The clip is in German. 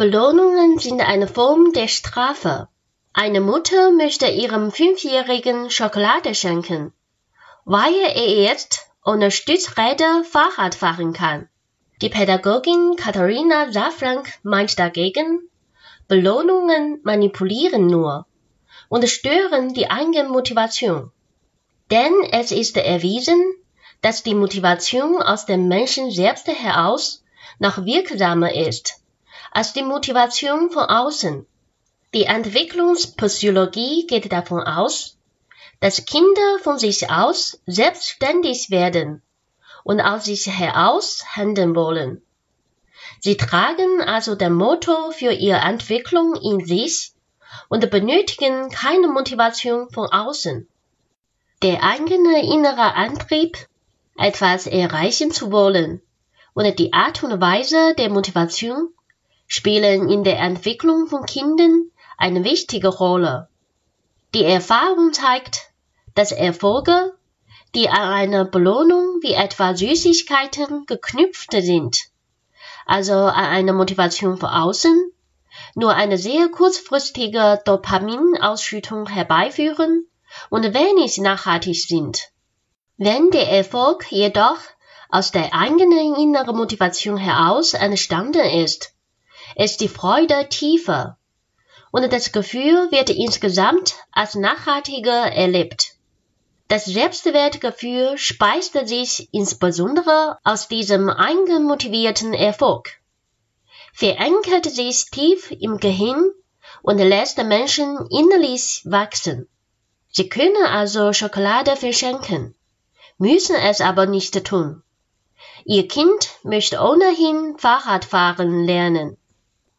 Belohnungen sind eine Form der Strafe. Eine Mutter möchte ihrem Fünfjährigen Schokolade schenken, weil er jetzt ohne Stützräder Fahrrad fahren kann. Die Pädagogin Katharina Safrank meint dagegen, Belohnungen manipulieren nur und stören die eigene Motivation. Denn es ist erwiesen, dass die Motivation aus dem Menschen selbst heraus noch wirksamer ist als die Motivation von außen. Die Entwicklungspsychologie geht davon aus, dass Kinder von sich aus selbstständig werden und aus sich heraus handeln wollen. Sie tragen also den Motor für ihre Entwicklung in sich und benötigen keine Motivation von außen. Der eigene innere Antrieb, etwas erreichen zu wollen, und die Art und Weise der Motivation spielen in der Entwicklung von Kindern eine wichtige Rolle. Die Erfahrung zeigt, dass Erfolge, die an eine Belohnung wie etwa Süßigkeiten geknüpft sind, also an eine Motivation von außen, nur eine sehr kurzfristige Dopaminausschüttung herbeiführen und wenig nachhaltig sind. Wenn der Erfolg jedoch aus der eigenen inneren Motivation heraus entstanden ist, ist die Freude tiefer und das Gefühl wird insgesamt als nachhaltiger erlebt. Das Selbstwertgefühl speist sich insbesondere aus diesem eigenmotivierten Erfolg, verankert sich tief im Gehirn und lässt Menschen innerlich wachsen. Sie können also Schokolade verschenken, müssen es aber nicht tun. Ihr Kind möchte ohnehin Fahrradfahren lernen